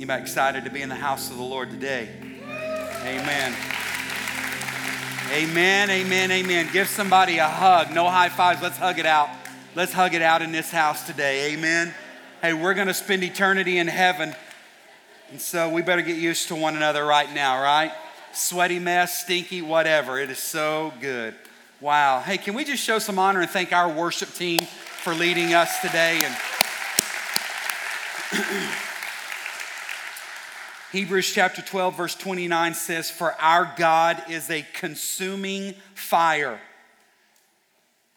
You might excited to be in the house of the Lord today. Amen. Amen, amen, amen. Give somebody a hug. No high fives. Let's hug it out. Let's hug it out in this house today. Amen. Hey, we're going to spend eternity in heaven. And so we better get used to one another right now, right? Sweaty mess, stinky, whatever. It is so good. Wow. Hey, can we just show some honor and thank our worship team for leading us today? And Hebrews chapter 12, verse 29 says, For our God is a consuming fire.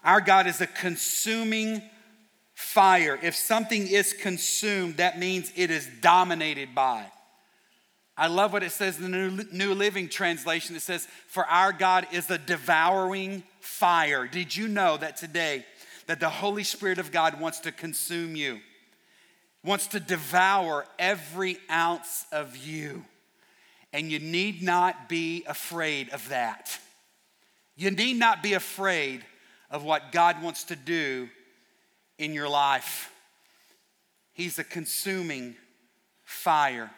Our God is a consuming fire. If something is consumed, that means it is dominated by. I love what it says in the New Living Translation. It says, For our God is a devouring fire. Did you know that today that the Holy Spirit of God wants to consume you? Wants to devour every ounce of you. And you need not be afraid of that. You need not be afraid of what God wants to do in your life. He's a consuming fire.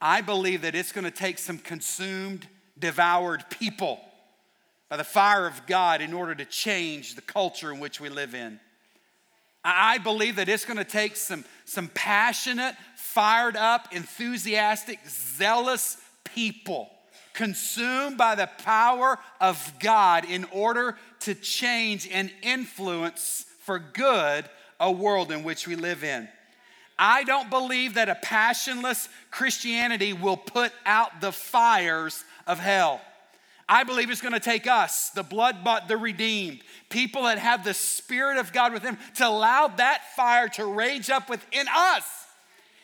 I believe that it's going to take some consumed, devoured people by the fire of God in order to change the culture in which we live in. I believe that it's going to take some, some passionate, fired up, enthusiastic, zealous people consumed by the power of God in order to change and influence for good a world in which we live in. I don't believe that a passionless Christianity will put out the fires of hell. I believe it's going to take us, the blood bought, the redeemed, people that have the Spirit of God within, them to allow that fire to rage up within us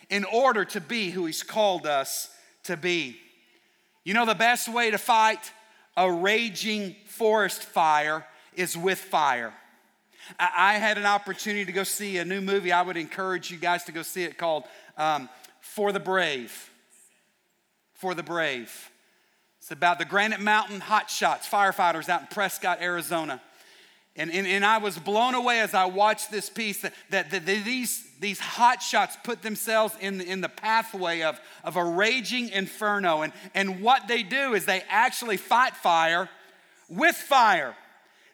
in order to be who He's called us to be. You know, the best way to fight a raging forest fire is with fire. I had an opportunity to go see a new movie. I would encourage you guys to go see it called um, For the Brave. For the Brave. It's about the Granite Mountain Hotshots, firefighters out in Prescott, Arizona. And, and, and I was blown away as I watched this piece that, that, that these, these hotshots put themselves in, in the pathway of, of a raging inferno. And, and what they do is they actually fight fire with fire.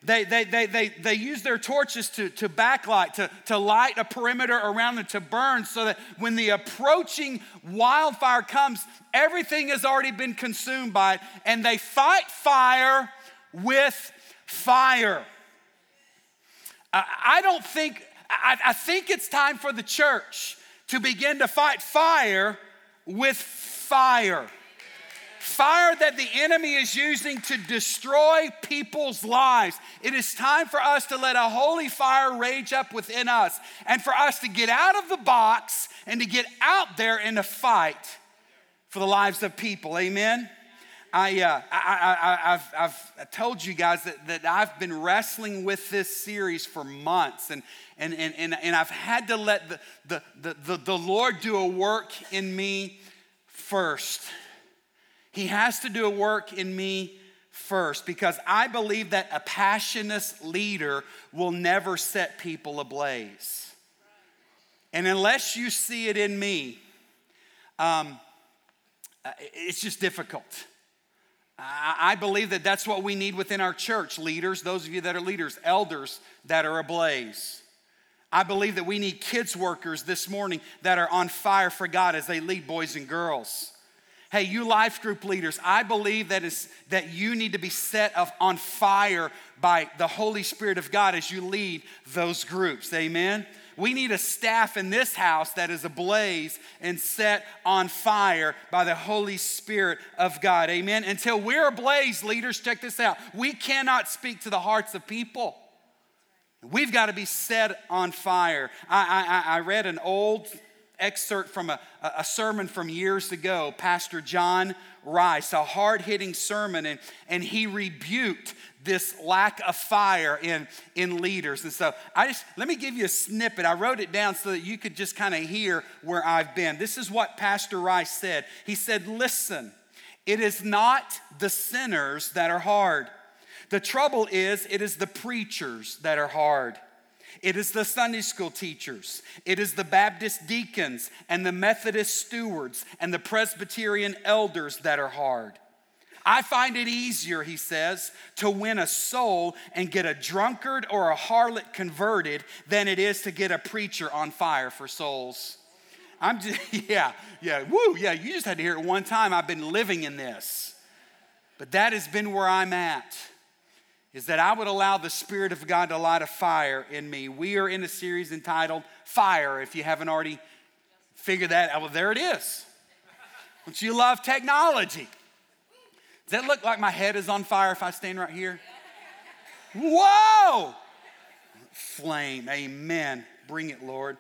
They, they, they, they, they use their torches to, to backlight, to, to light a perimeter around them, to burn, so that when the approaching wildfire comes, everything has already been consumed by it, and they fight fire with fire. I don't think, I, I think it's time for the church to begin to fight fire with fire fire that the enemy is using to destroy people's lives. It is time for us to let a holy fire rage up within us and for us to get out of the box and to get out there and to fight for the lives of people. Amen. I, uh, I, I, have I've told you guys that, that I've been wrestling with this series for months, and, and, and, and, and I've had to let the, the, the, the, the Lord do a work in me first. He has to do a work in me first because I believe that a passionate leader will never set people ablaze. And unless you see it in me, um, uh, it's just difficult. I believe that that's what we need within our church leaders, those of you that are leaders, elders that are ablaze. I believe that we need kids workers this morning that are on fire for God as they lead boys and girls. Hey, you life group leaders, I believe that is that you need to be set on fire by the Holy Spirit of God as you lead those groups. Amen. We need a staff in this house that is ablaze and set on fire by the Holy Spirit of God. Amen. Until we're ablaze, leaders, check this out. We cannot speak to the hearts of people. We've got to be set on fire. I, I, I read an old excerpt from a, a sermon from years ago, Pastor John Rice, a hard hitting sermon, and, and he rebuked this lack of fire in, in leaders. And so I just, let me give you a snippet. I wrote it down so that you could just kind of hear where I've been. This is what Pastor Rice said. He said, Listen, it is not the sinners that are hard. The trouble is, it is the preachers that are hard. It is the Sunday school teachers. It is the Baptist deacons and the Methodist stewards and the Presbyterian elders that are hard. I find it easier, he says, to win a soul and get a drunkard or a harlot converted than it is to get a preacher on fire for souls. I'm just, yeah, yeah, woo, yeah, you just had to hear it one time. I've been living in this. But that has been where I'm at is that I would allow the Spirit of God to light a fire in me. We are in a series entitled Fire, if you haven't already figured that out. Well, there it is. Don't you love technology? Does that look like my head is on fire if I stand right here? Whoa! Flame, amen. Bring it, Lord.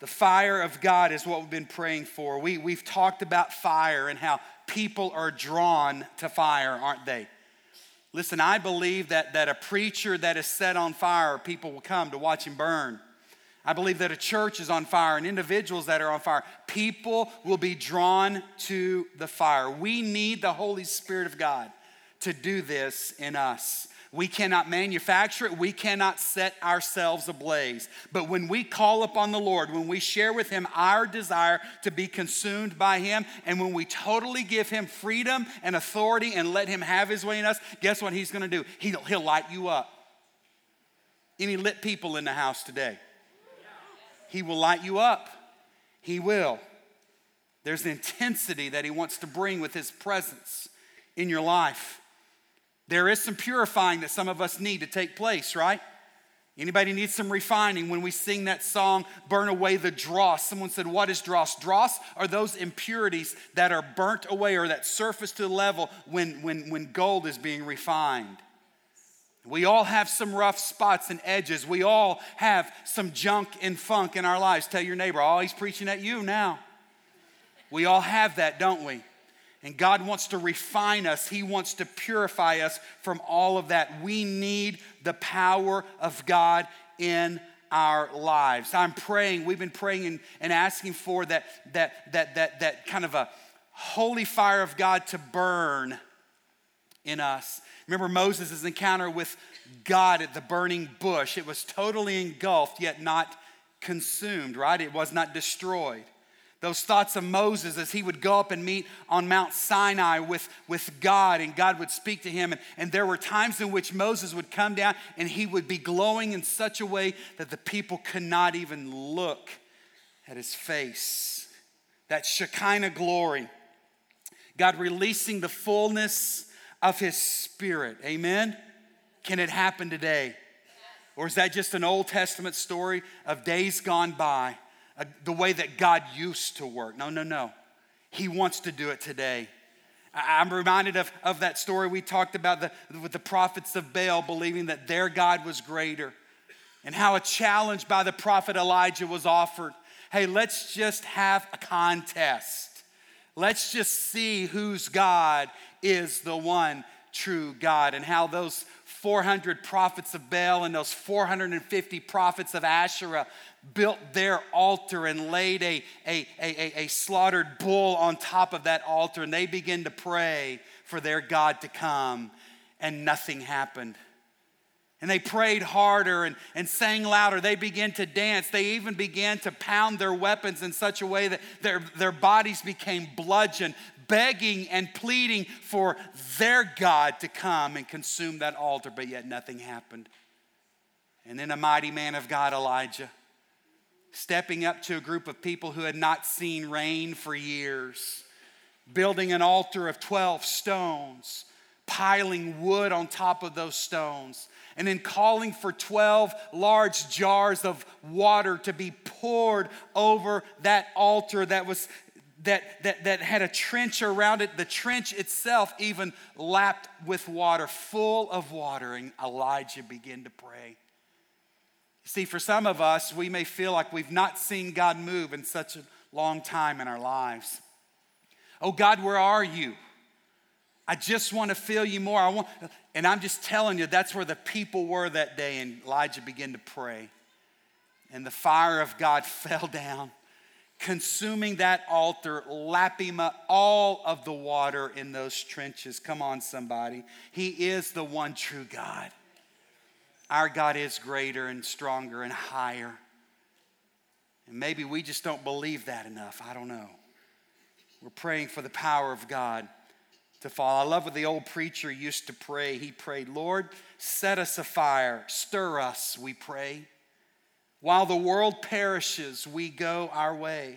The fire of God is what we've been praying for. We, we've talked about fire and how people are drawn to fire, aren't they? Listen, I believe that, that a preacher that is set on fire, people will come to watch him burn. I believe that a church is on fire and individuals that are on fire, people will be drawn to the fire. We need the Holy Spirit of God to do this in us. We cannot manufacture it. We cannot set ourselves ablaze. But when we call upon the Lord, when we share with Him our desire to be consumed by Him, and when we totally give Him freedom and authority and let Him have His way in us, guess what He's gonna do? He'll, he'll light you up. Any lit people in the house today? He will light you up. He will. There's an intensity that He wants to bring with His presence in your life. There is some purifying that some of us need to take place, right? Anybody need some refining when we sing that song, Burn Away the Dross? Someone said, What is dross? Dross are those impurities that are burnt away or that surface to the level when, when, when gold is being refined. We all have some rough spots and edges. We all have some junk and funk in our lives. Tell your neighbor, oh, he's preaching at you now. We all have that, don't we? And God wants to refine us, He wants to purify us from all of that. We need the power of God in our lives. I'm praying, we've been praying and, and asking for that, that, that, that, that kind of a holy fire of God to burn in us. Remember Moses' encounter with God at the burning bush. It was totally engulfed, yet not consumed, right? It was not destroyed those thoughts of Moses as he would go up and meet on Mount Sinai with, with God, and God would speak to him. And, and there were times in which Moses would come down and he would be glowing in such a way that the people could not even look at his face. That Shekinah glory. God releasing the fullness of his spirit. Amen? Can it happen today? Or is that just an Old Testament story of days gone by? The way that God used to work. No, no, no. He wants to do it today. I, I'm reminded of, of that story we talked about the, with the prophets of Baal believing that their God was greater and how a challenge by the prophet Elijah was offered. Hey, let's just have a contest. Let's just see whose God is the one true God and how those 400 prophets of Baal and those 450 prophets of Asherah built their altar and laid a, a, a, a, slaughtered bull on top of that altar, and they began to pray for their God to come, and nothing happened. And they prayed harder and, and sang louder. They began to dance. They even began to pound their weapons in such a way that their, their bodies became bludgeoned, begging and pleading for their God to come and consume that altar, but yet nothing happened. And then a mighty man of God, Elijah, stepping up to a group of people who had not seen rain for years, building an altar of 12 stones, piling wood on top of those stones, and then calling for 12 large jars of water to be poured over that altar that was that, that, that had a trench around it. The trench itself even lapped with water, full of water. And Elijah began to pray. See, for some of us, we may feel like we've not seen God move in such a long time in our lives. Oh, God, where are you? I just want to feel you more. I want, and I'm just telling you, that's where the people were that day. And Elijah began to pray. And the fire of God fell down, consuming that altar, lapping up all of the water in those trenches. Come on, somebody. He is the one true God. Our God is greater and stronger and higher. And maybe we just don't believe that enough. I don't know. We're praying for the power of God to fall. I love what the old preacher used to pray. He prayed, Lord, set us afire, stir us, we pray. While the world perishes, we go our way,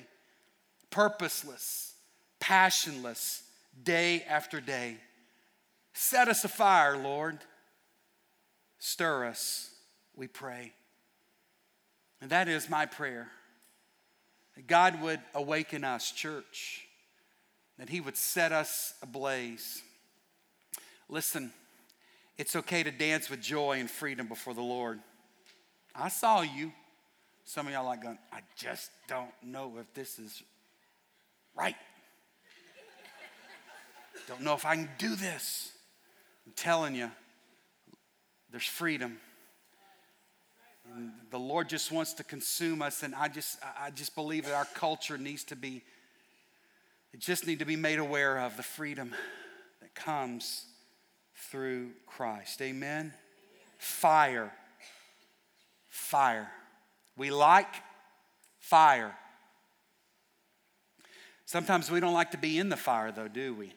purposeless, passionless, day after day. Set us afire, Lord. Stir us, we pray. And that is my prayer. That God would awaken us, church, that He would set us ablaze. Listen, it's okay to dance with joy and freedom before the Lord. I saw you. Some of y'all like going, I just don't know if this is right. don't know if I can do this. I'm telling you, there's freedom. And the Lord just wants to consume us, and I just, I just believe that our culture needs to be, it just need to be made aware of the freedom that comes through Christ. Amen. Fire. Fire. We like fire. Sometimes we don't like to be in the fire, though, do we?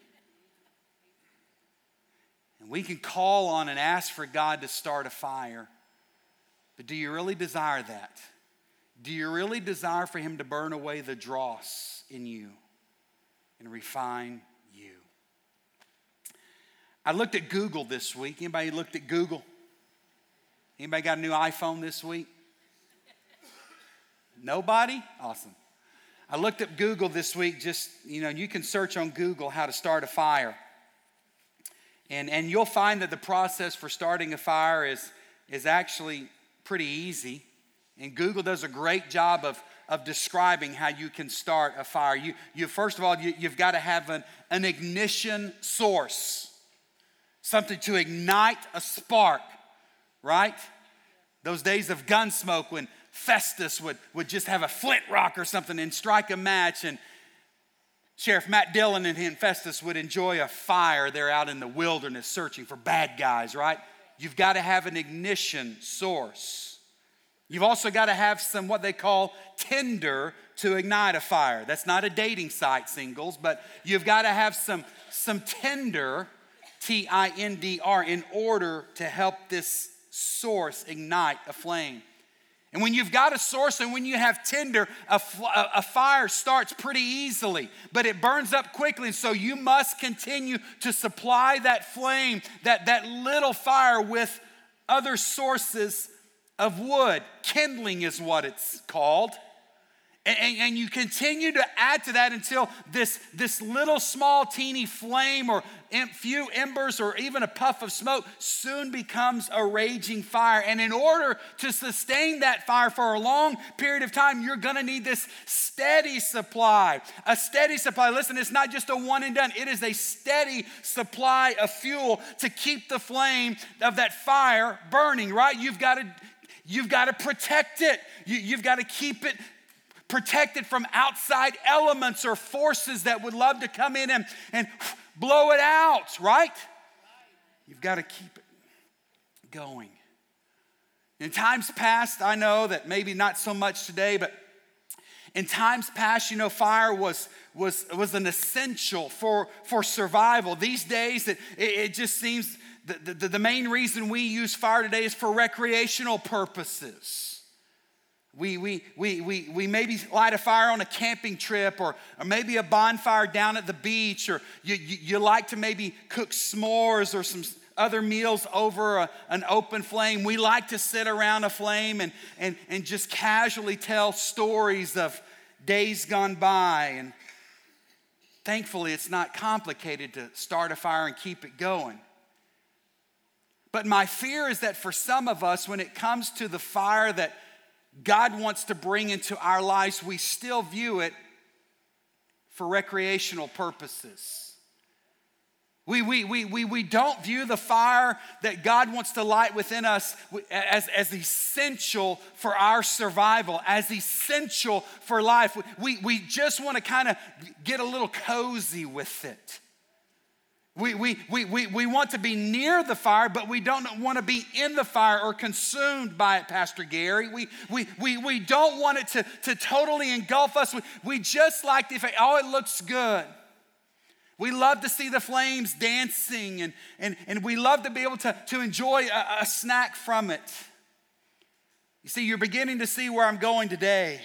And we can call on and ask for God to start a fire. But do you really desire that? Do you really desire for Him to burn away the dross in you and refine you? I looked at Google this week. Anybody looked at Google? Anybody got a new iPhone this week? Nobody? Awesome. I looked at Google this week, just, you know, you can search on Google how to start a fire. And, and you'll find that the process for starting a fire is, is actually pretty easy. And Google does a great job of, of describing how you can start a fire. You, you first of all, you, you've got to have an, an ignition source, something to ignite a spark, right? Those days of gunsmoke when Festus would, would just have a flint rock or something and strike a match and Sheriff Matt Dillon and Festus, would enjoy a fire there out in the wilderness searching for bad guys, right? You've got to have an ignition source. You've also got to have some what they call tinder to ignite a fire. That's not a dating site, singles, but you've got to have some, some tinder, T I N D R, in order to help this source ignite a flame. And when you've got a source and when you have tinder, a, a, fire starts pretty easily, but it burns up quickly. And So you must continue to supply that flame, that, that little fire, with other sources of wood. Kindling is what it's called. And, and, and, you continue to add to that until this, this little small teeny flame or few embers or even a puff of smoke soon becomes a raging fire. And in order to sustain that fire for a long period of time, you're gonna need this steady supply. A steady supply. Listen, it's not just a one and done, it is a steady supply of fuel to keep the flame of that fire burning, right? You've gotta. You've got to protect it. You, have got to keep it protected from outside elements or forces that would love to come in and, and blow it out, right? You've got to keep it going. In times past, I know that maybe not so much today, but in times past, you know, fire was, was, was an essential for, for survival. These days, it, it just seems the, the, the main reason we use fire today is for recreational purposes. We, we, we, we, we maybe light a fire on a camping trip or, or maybe a bonfire down at the beach, or you, you, you like to maybe cook s'mores or some other meals over a, an open flame. We like to sit around a flame and, and, and just casually tell stories of days gone by. And thankfully, it's not complicated to start a fire and keep it going. But my fear is that for some of us, when it comes to the fire that God wants to bring into our lives, we still view it for recreational purposes. We, we, we, we, we don't view the fire that God wants to light within us as, as essential for our survival, as essential for life. We, we just want to kind of get a little cozy with it. We, we, we, we, we want to be near the fire, but we don't want to be in the fire or consumed by it, Pastor Gary. We, we, we, we don't want it to, to totally engulf us. We, we just like the effect, oh, it looks good. We love to see the flames dancing, and, and, and we love to be able to, to enjoy a, a snack from it. You see, you're beginning to see where I'm going today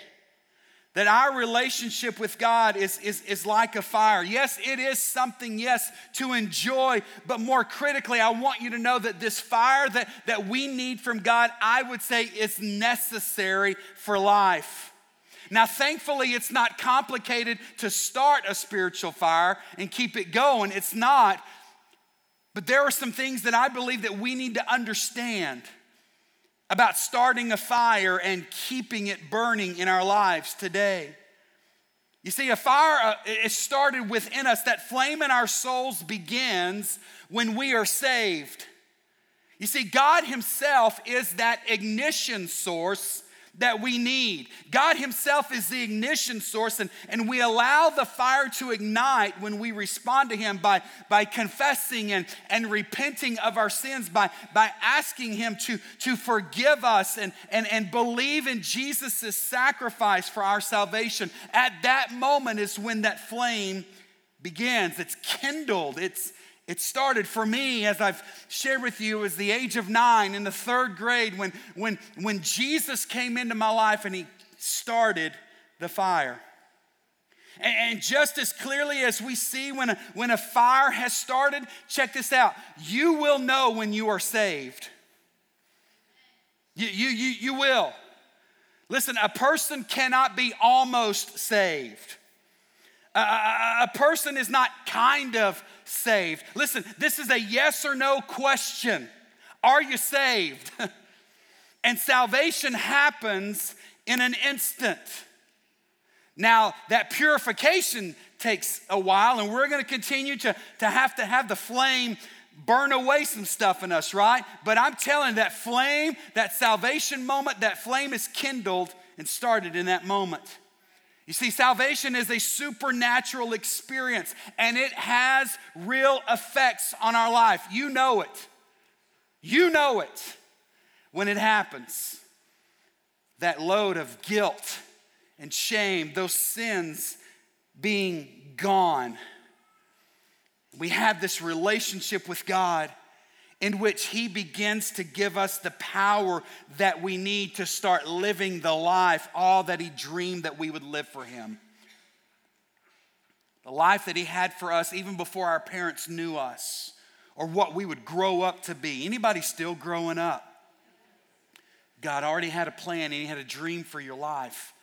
that our relationship with God is, is, is like a fire. Yes, it is something, yes, to enjoy, but more critically, I want you to know that this fire that, that we need from God, I would say, is necessary for life. Now, thankfully, it's not complicated to start a spiritual fire and keep it going. It's not. But there are some things that I believe that we need to understand about starting a fire and keeping it burning in our lives today. You see, a fire uh, is started within us. That flame in our souls begins when we are saved. You see, God Himself is that ignition source that we need. God Himself is the ignition source, and, and we allow the fire to ignite when we respond to Him by, by confessing and, and repenting of our sins, by, by asking Him to, to forgive us and, and, and believe in Jesus' sacrifice for our salvation. At that moment is when that flame begins. It's kindled, it's, it started for me, as I've shared with you, as the age of nine in the third grade when, when, when Jesus came into my life and he started the fire. And just as clearly as we see when a, when a fire has started, check this out. You will know when you are saved. You, you, you, you will. Listen, a person cannot be almost saved. A, person is not kind of saved? Listen, this is a yes or no question. Are you saved? and salvation happens in an instant. Now, that purification takes a while, and we're gonna continue to, to have to have the flame burn away some stuff in us, right? But I'm telling you, that flame, that salvation moment, that flame is kindled and started in that moment. You see, salvation is a supernatural experience and it has real effects on our life. You know it. You know it when it happens. That load of guilt and shame, those sins being gone. We have this relationship with God in which He begins to give us the power that we need to start living the life, all that He dreamed that we would live for Him. The life that He had for us even before our parents knew us or what we would grow up to be. Anybody still growing up? God already had a plan and He had a dream for your life.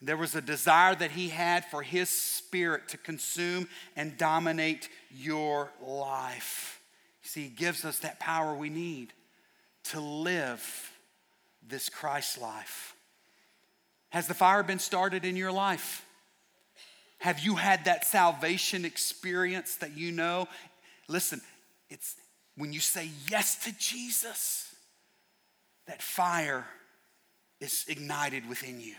There was a desire that He had for His Spirit to consume and dominate your life. See, He gives us that power we need to live this Christ life. Has the fire been started in your life? Have you had that salvation experience that you know? Listen, it's when you say yes to Jesus, that fire is ignited within you.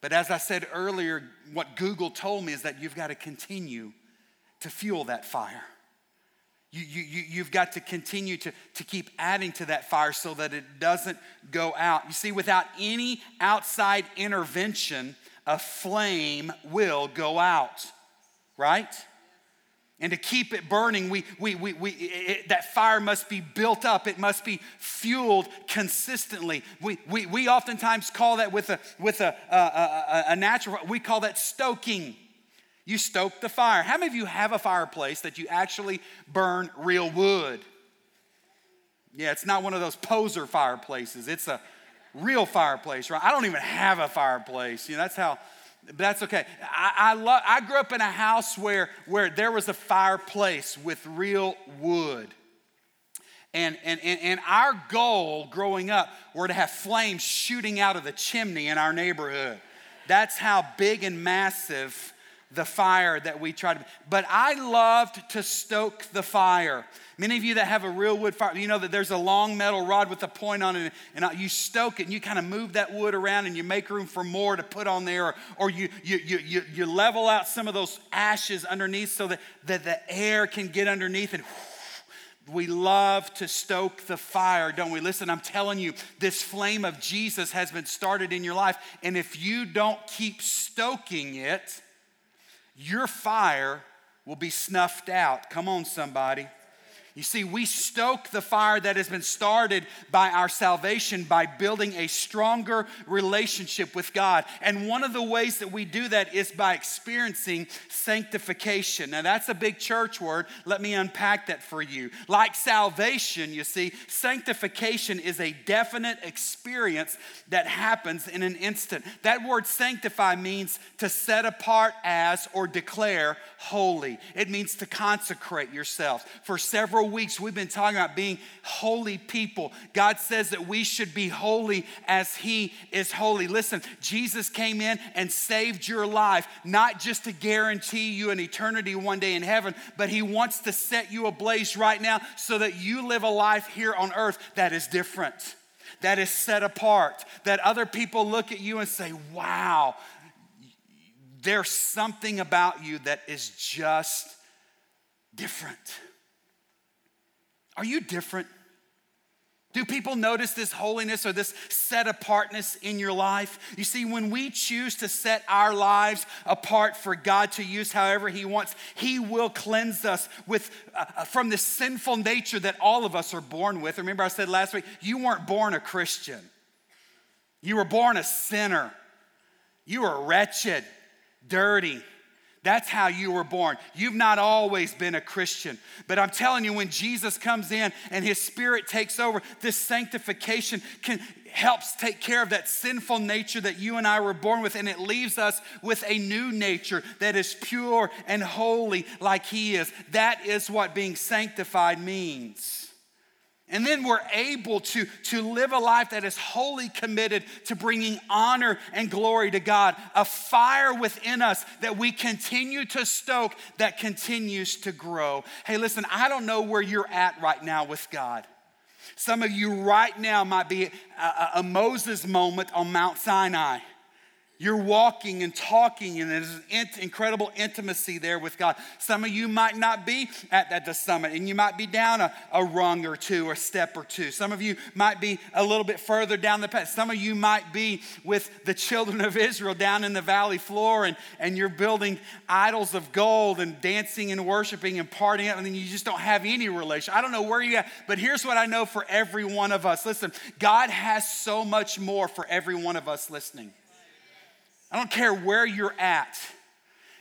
But as I said earlier, what Google told me is that you've got to continue to fuel that fire. You, you, you've got to continue to, to keep adding to that fire so that it doesn't go out. You see, without any outside intervention, a flame will go out, right? And to keep it burning, we, we, we, we, it, that fire must be built up. It must be fueled consistently. We, we, we oftentimes call that with a, with a, a, a, a natural, we call that stoking. You stoke the fire. How many of you have a fireplace that you actually burn real wood? Yeah, it's not one of those poser fireplaces. It's a real fireplace, right? I don't even have a fireplace. You know, that's how that's okay. I, I, love, I grew up in a house where, where there was a fireplace with real wood. And, and, and, and our goal growing up were to have flames shooting out of the chimney in our neighborhood. That's how big and massive the fire that we try to, but I loved to stoke the fire. Many of you that have a real wood fire, you know that there's a long metal rod with a point on it, and you stoke it and you kind of move that wood around and you make room for more to put on there, or, or you, you, you, you, level out some of those ashes underneath so that, that the air can get underneath and we love to stoke the fire, don't we? Listen, I'm telling you, this flame of Jesus has been started in your life. And if you don't keep stoking it, your fire will be snuffed out. Come on, somebody. You see, we stoke the fire that has been started by our salvation by building a stronger relationship with God. And one of the ways that we do that is by experiencing sanctification. Now, that's a big church word. Let me unpack that for you. Like salvation, you see, sanctification is a definite experience that happens in an instant. That word sanctify means to set apart as or declare holy, it means to consecrate yourself. For several weeks, we've been talking about being holy people. God says that we should be holy as He is holy. Listen, Jesus came in and saved your life, not just to guarantee you an eternity one day in heaven, but He wants to set you ablaze right now so that you live a life here on earth that is different that is set apart, that other people look at you and say, wow, there's something about you that is just different. Are you different? Do people notice this holiness or this set apartness in your life? You see, when we choose to set our lives apart for God to use however He wants, He will cleanse us with, uh, uh, from the sinful nature that all of us are born with. Remember, I said last week, you weren't born a Christian, you were born a sinner. You were wretched, dirty, that's how you were born. You've not always been a Christian. But I'm telling you, when Jesus comes in and his spirit takes over, this sanctification can helps take care of that sinful nature that you and I were born with, and it leaves us with a new nature that is pure and holy like he is. That is what being sanctified means. And then we're able to, to live a life that is wholly committed to bringing honor and glory to God, a fire within us that we continue to stoke that continues to grow. Hey, listen, I don't know where you're at right now with God. Some of you right now might be a, a Moses moment on Mount Sinai. You're walking and talking, and there's an incredible intimacy there with God. Some of you might not be at, at the summit, and you might be down a, a rung or two, or a step or two. Some of you might be a little bit further down the path. Some of you might be with the children of Israel down in the valley floor, and, and you're building idols of gold and dancing and worshiping and partying, and then you just don't have any relation. I don't know where you're at, but here's what I know for every one of us. Listen, God has so much more for every one of us listening. I don't care where you're at.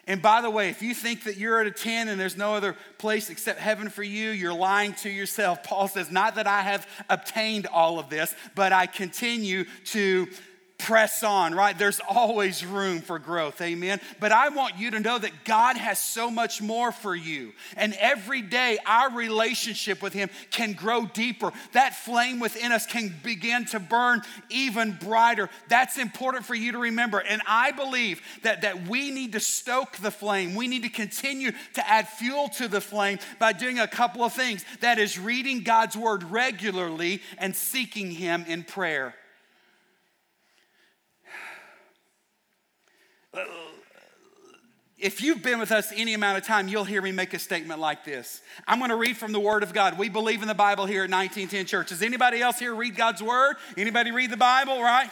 And by the way, if you think that you're at a 10 and there's no other place except heaven for you, you're lying to yourself. Paul says, Not that I have obtained all of this, but I continue to press on, right? There's always room for growth, amen. But I want you to know that God has so much more for you. And every day, our relationship with Him can grow deeper. That flame within us can begin to burn even brighter. That's important for you to remember. And I believe that, that we need to stoke the flame. We need to continue to add fuel to the flame by doing a couple of things that is, reading God's Word regularly and seeking Him in prayer. If you've been with us any amount of time, you'll hear me make a statement like this. I'm going to read from the Word of God. We believe in the Bible here at 1910 Church. Does anybody else here read God's Word? Anybody read the Bible, right?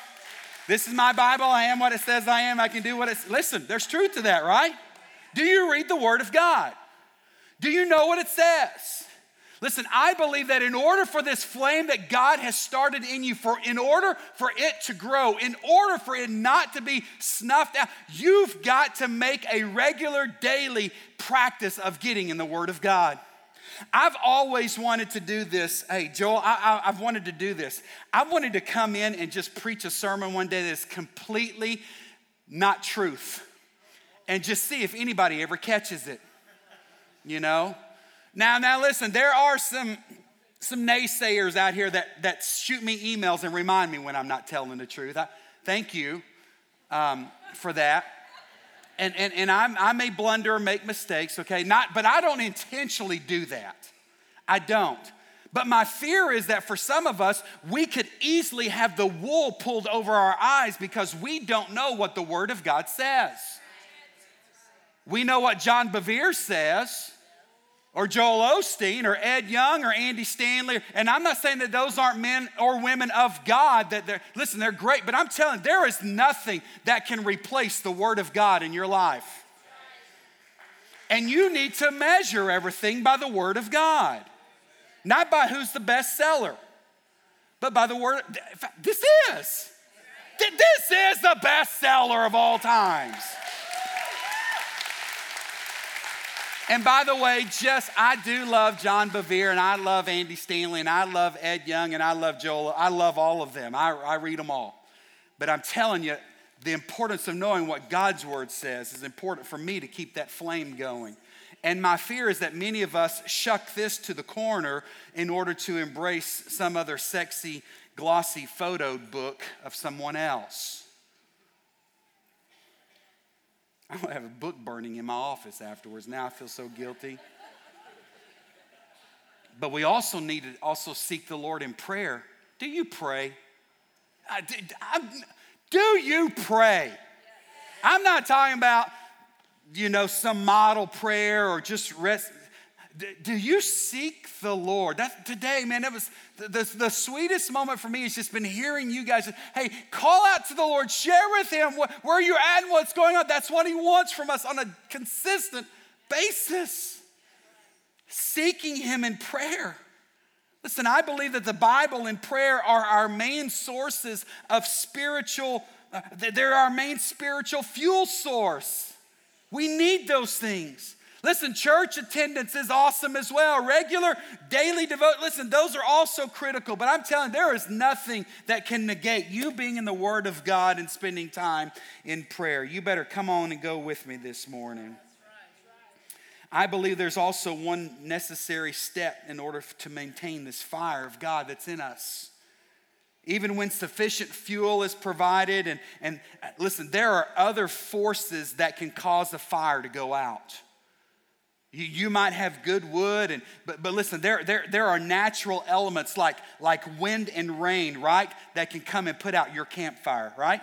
This is my Bible. I am what it says I am. I can do what it Listen, there's truth to that, right? Do you read the Word of God? Do you know what it says? Listen, I believe that in order for this flame that God has started in you, for in order for it to grow, in order for it not to be snuffed out, you've got to make a regular daily practice of getting in the Word of God. I've always wanted to do this. Hey, Joel, I, have wanted to do this. I wanted to come in and just preach a sermon one day that's completely not truth and just see if anybody ever catches it. You know? Now, now listen, there are some some naysayers out here that, that shoot me emails and remind me when I'm not telling the truth. I, thank you um, for that. And, and, and I'm, I may blunder make mistakes, okay? Not, but I don't intentionally do that. I don't. But my fear is that for some of us, we could easily have the wool pulled over our eyes because we don't know what the Word of God says. We know what John Bevere says, or Joel Osteen, or Ed Young, or Andy Stanley. And I'm not saying that those aren't men or women of God. That they're listen, they're great, but I'm telling you, there is nothing that can replace the Word of God in your life. And you need to measure everything by the Word of God. Not by who's the best seller, but by the word. This is. This is the best seller of all times. And by the way, just I do love John Bevere and I love Andy Stanley and I love Ed Young and I love Joel. I love all of them. I, I read them all. But I'm telling you, the importance of knowing what God's word says is important for me to keep that flame going. And my fear is that many of us shuck this to the corner in order to embrace some other sexy, glossy photo book of someone else. I'm gonna have a book burning in my office afterwards. Now I feel so guilty. But we also need to also seek the Lord in prayer. Do you pray? do you pray? I'm not talking about you know, some model prayer or just rest. Do you seek the Lord? That today, man, that was the, the, the, sweetest moment for me has just been hearing you guys. Hey, call out to the Lord, share with Him where you're at and what's going on. That's what He wants from us on a consistent basis. Seeking Him in prayer. Listen, I believe that the Bible and prayer are our main sources of spiritual, uh, they're our main spiritual fuel source. We need those things. Listen, church attendance is awesome as well. Regular daily devote. Listen, those are also critical, but I'm telling you, there is nothing that can negate you being in the Word of God and spending time in prayer. You better come on and go with me this morning. I believe there's also one necessary step in order to maintain this fire of God that's in us. Even when sufficient fuel is provided, and, and uh, listen, there are other forces that can cause the fire to go out. You, might have good wood, and, but, but listen, there, there, there are natural elements like, like wind and rain, right, that can come and put out your campfire, right?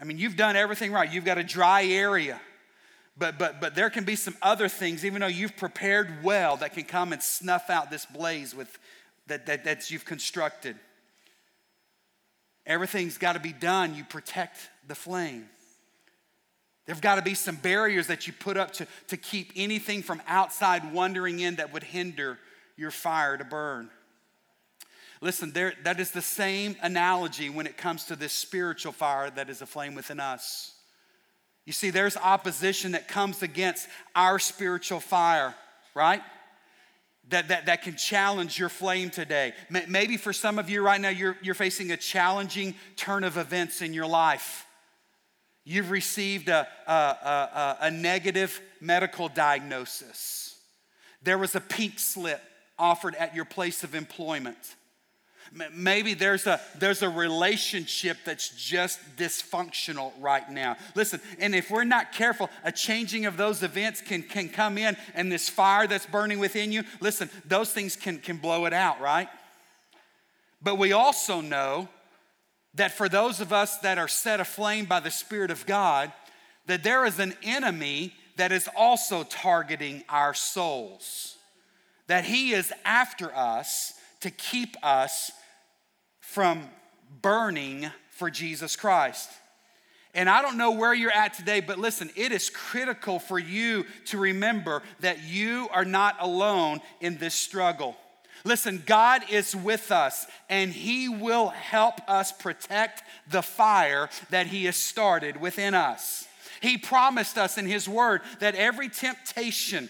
I mean, you've done everything right. You've got a dry area. But, but, but there can be some other things, even though you've prepared well, that can come and snuff out this blaze with, that, that, that you've constructed. Everything's got to be done. You protect the flame. There've got to be some barriers that you put up to, to keep anything from outside wandering in that would hinder your fire to burn. Listen, there, that is the same analogy when it comes to this spiritual fire that is a flame within us. You see, there's opposition that comes against our spiritual fire, right? that, that, that can challenge your flame today. Maybe for some of you right now, you're, you're facing a challenging turn of events in your life. You've received a, a, a, a negative medical diagnosis. There was a pink slip offered at your place of employment. Maybe there's a, there's a relationship that's just dysfunctional right now. Listen, and if we're not careful, a changing of those events can, can come in, and this fire that's burning within you, listen, those things can, can blow it out, right? But we also know that for those of us that are set aflame by the Spirit of God, that there is an enemy that is also targeting our souls, that he is after us to keep us from burning for Jesus Christ. And I don't know where you're at today, but listen, it is critical for you to remember that you are not alone in this struggle. Listen, God is with us and He will help us protect the fire that He has started within us. He promised us in His Word that every temptation,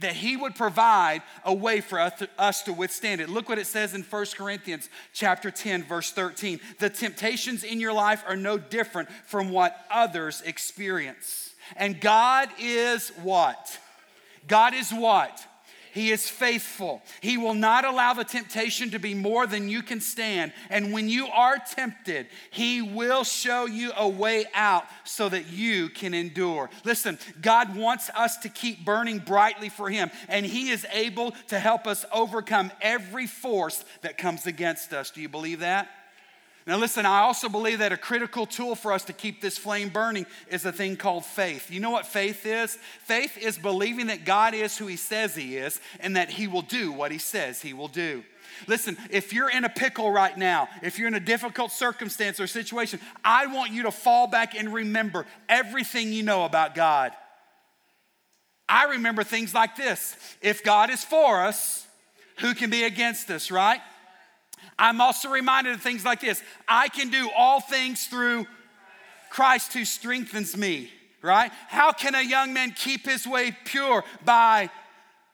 that He would provide a way for us to withstand it. Look what it says in 1 Corinthians chapter 10, verse 13. The temptations in your life are no different from what others experience. And God is what? God is what? He is faithful. He will not allow the temptation to be more than you can stand. And when you are tempted, He will show you a way out so that you can endure. Listen, God wants us to keep burning brightly for Him, and He is able to help us overcome every force that comes against us. Do you believe that? Now, listen, I also believe that a critical tool for us to keep this flame burning is a thing called faith. You know what faith is? Faith is believing that God is who He says He is and that He will do what He says He will do. Listen, if you're in a pickle right now, if you're in a difficult circumstance or situation, I want you to fall back and remember everything you know about God. I remember things like this if God is for us, who can be against us, right? I'm also reminded of things like this I can do all things through Christ who strengthens me, right? How can a young man keep his way pure? By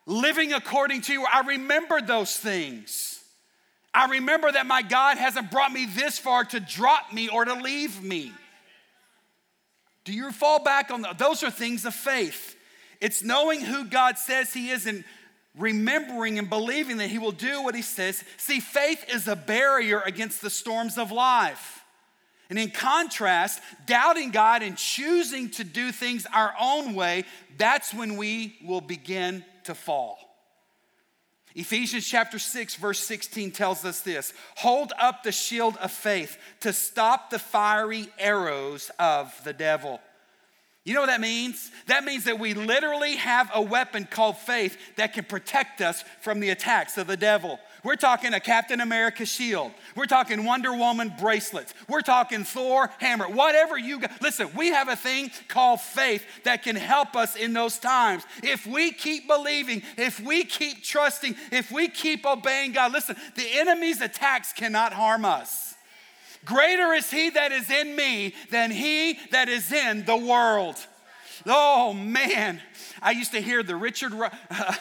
living according to you. I remember those things. I remember that my God hasn't brought me this far to drop me or to leave me. Do you fall back on the, those are things of faith. It's knowing who God says he is and remembering and believing that He will do what He says. See, faith is a barrier against the storms of life. And in contrast, doubting God and choosing to do things our own way, that's when we will begin to fall. Ephesians chapter 6, verse 16 tells us this Hold up the shield of faith to stop the fiery arrows of the devil. You know what that means? That means that we literally have a weapon called faith that can protect us from the attacks of the devil. We're talking a Captain America shield. We're talking Wonder Woman bracelets. We're talking Thor hammer. Whatever you got. Listen, we have a thing called faith that can help us in those times. If we keep believing, if we keep trusting, if we keep obeying God, listen, the enemy's attacks cannot harm us. Greater is he that is in me than he that is in the world. Oh man, I used to hear the Richard, uh,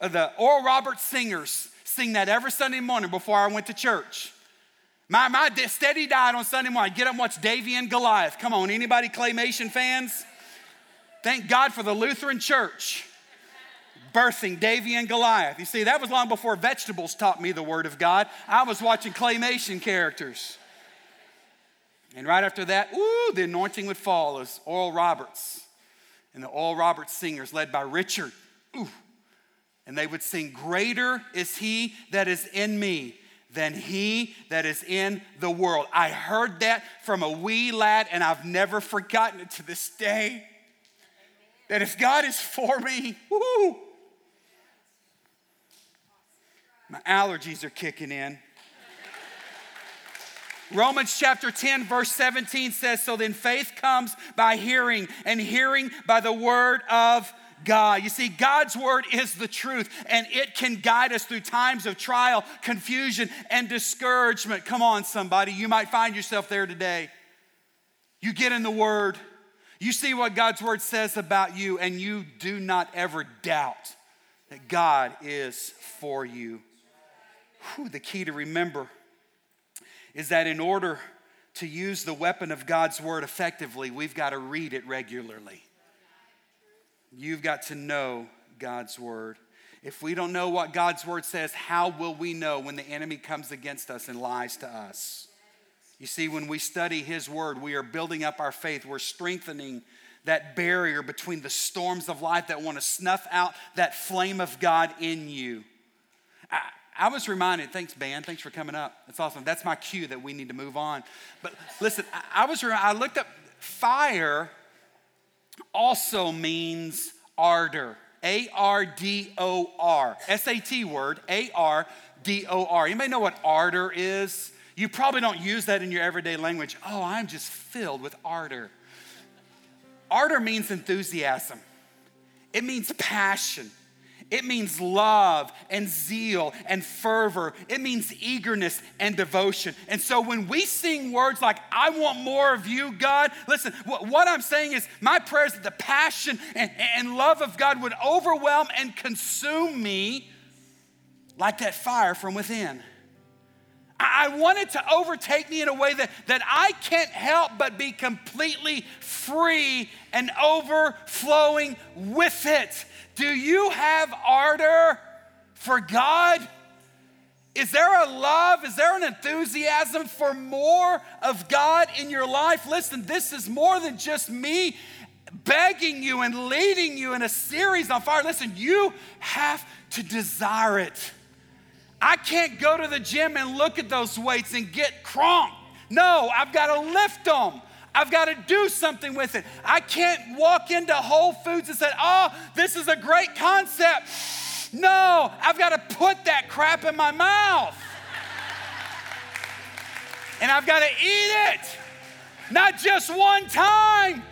the Oral Roberts singers sing that every Sunday morning before I went to church. My, my steady diet on Sunday morning, I'd get up and watch Davey and Goliath. Come on, anybody claymation fans? Thank God for the Lutheran church birthing Davey and Goliath. You see, that was long before vegetables taught me the word of God. I was watching claymation characters. And right after that, ooh, the anointing would fall as Oral Roberts and the Oral Roberts singers led by Richard. Ooh. And they would sing, Greater is he that is in me than he that is in the world. I heard that from a wee lad, and I've never forgotten it to this day. That if God is for me, woo, my allergies are kicking in. Romans chapter 10, verse 17 says, So then faith comes by hearing, and hearing by the word of God. You see, God's word is the truth, and it can guide us through times of trial, confusion, and discouragement. Come on, somebody. You might find yourself there today. You get in the word, you see what God's word says about you, and you do not ever doubt that God is for you. Whew, the key to remember is that in order to use the weapon of God's word effectively, we've got to read it regularly. You've got to know God's word. If we don't know what God's word says, how will we know when the enemy comes against us and lies to us? You see, when we study his word, we are building up our faith, we're strengthening that barrier between the storms of life that want to snuff out that flame of God in you. I was reminded, thanks, band, thanks for coming up. That's awesome. That's my cue that we need to move on. But listen, I was I looked up fire also means ardor. A R D O R. S A T word, A R D O R. You may know what ardor is. You probably don't use that in your everyday language. Oh, I'm just filled with ardor. Ardor means enthusiasm, it means passion. It means love and zeal and fervor. It means eagerness and devotion. And so when we sing words like, I want more of you, God, listen, what I'm saying is my prayer is that the passion and, and love of God would overwhelm and consume me like that fire from within. I want it to overtake me in a way that, that I can't help but be completely free and overflowing with it. Do you have ardor? for God? Is there a love? Is there an enthusiasm for more of God in your life? Listen, this is more than just me begging you and leading you in a series on fire. Listen, you have to desire it. I can't go to the gym and look at those weights and get crunk. No, I've got to lift them. I've got to do something with it. I can't walk into Whole Foods and say, oh, this is a great concept. No, I've got to put that crap in my mouth. And I've got to eat it. Not just one time,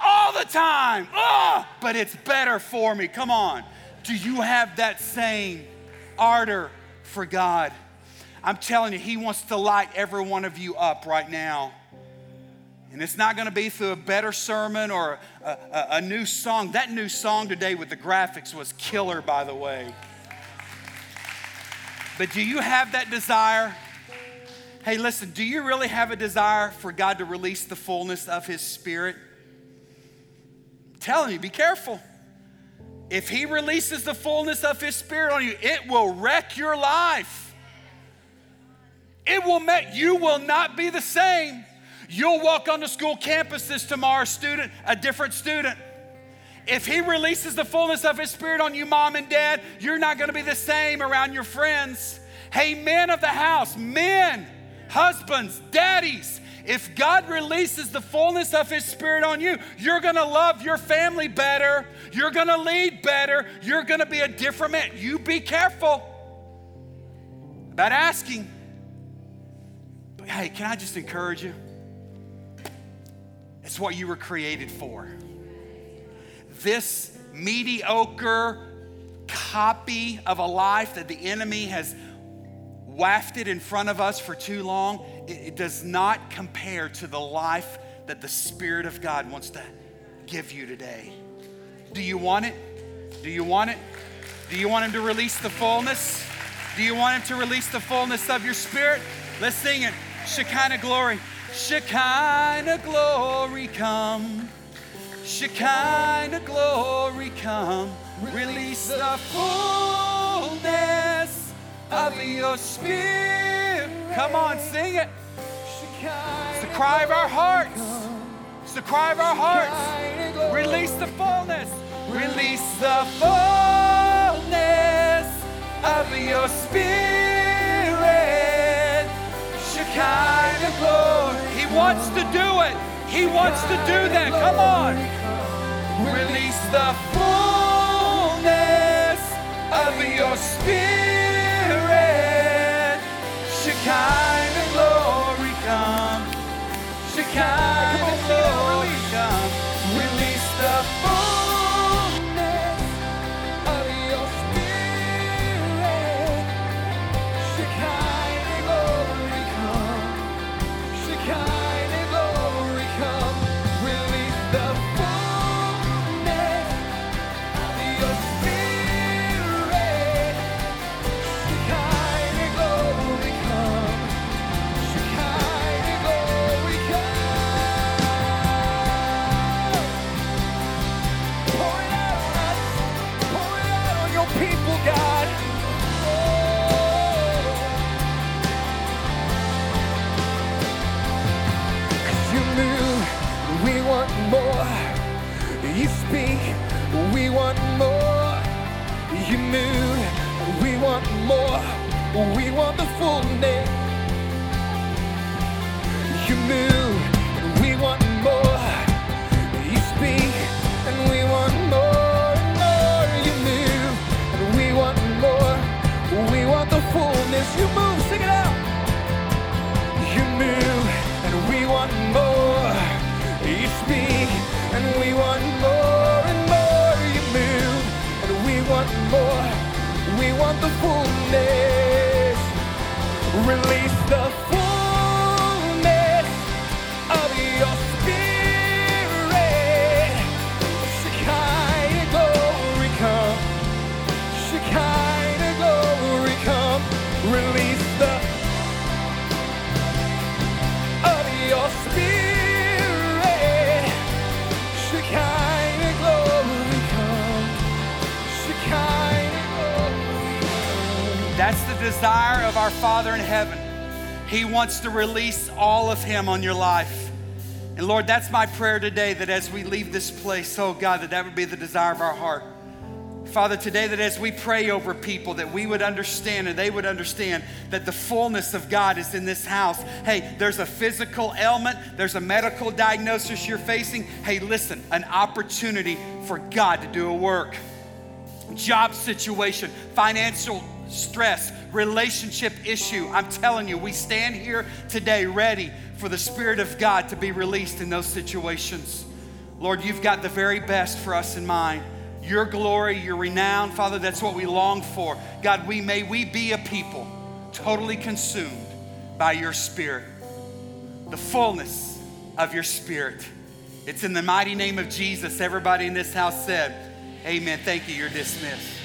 all the time. Oh, but it's better for me. Come on. Do you have that same ardor for God? I'm telling you, He wants to light every one of you up right now. And it's not going to be through a better sermon or a, a, a, new song. That new song today with the graphics was killer, by the way. But do you have that desire? Hey, listen, do you really have a desire for God to release the fullness of His Spirit? I'm telling you, be careful. If He releases the fullness of His Spirit on you, it will wreck your life. It will make you will not be the same. You'll walk on the school campuses tomorrow, student, a different student. If he releases the fullness of his spirit on you, mom and dad, you're not going to be the same around your friends. Hey, men of the house, men, husbands, daddies, if God releases the fullness of His Spirit on you, you're gonna love your family better. You're gonna lead better. You're gonna be a different man. You be careful about asking. But hey, can I just encourage you? It's what you were created for. This mediocre copy of a life that the enemy has wafted in front of us for too long, it, it does not compare to the life that the Spirit of God wants to give you today. Do you want it? Do you want it? Do you want Him to release the fullness? Do you want Him to release the fullness of your spirit? Let's sing it. Shekinah glory. Shekinah glory come. Shekinah glory come. Release the fullness of your spirit. Come on, sing it. It's the cry of our hearts. It's the cry of our hearts. Release the fullness. Release the fullness of your spirit. Shekinah glory wants to do it. He wants to do that. Come on. Release the fullness of your spirit. Shekinah glory come. Shekinah glory come. Release the fullness desire of our Father in heaven. He wants to release all of Him on your life. And Lord, that's my prayer today that as we leave this place, oh God, that that would be the desire of our heart. Father, today that as we pray over people, that we would understand and they would understand that the fullness of God is in this house. Hey, there's a physical ailment, there's a medical diagnosis you're facing. Hey, listen, an opportunity for God to do a work. Job situation, financial stress, relationship issue. I'm telling you, we stand here today ready for the Spirit of God to be released in those situations. Lord, you've got the very best for us in mind your glory, your renown. Father, that's what we long for. God, we may we be a people totally consumed by your spirit, the fullness of your spirit. It's in the mighty name of Jesus. Everybody in this house said, Amen. Thank you. You're dismissed.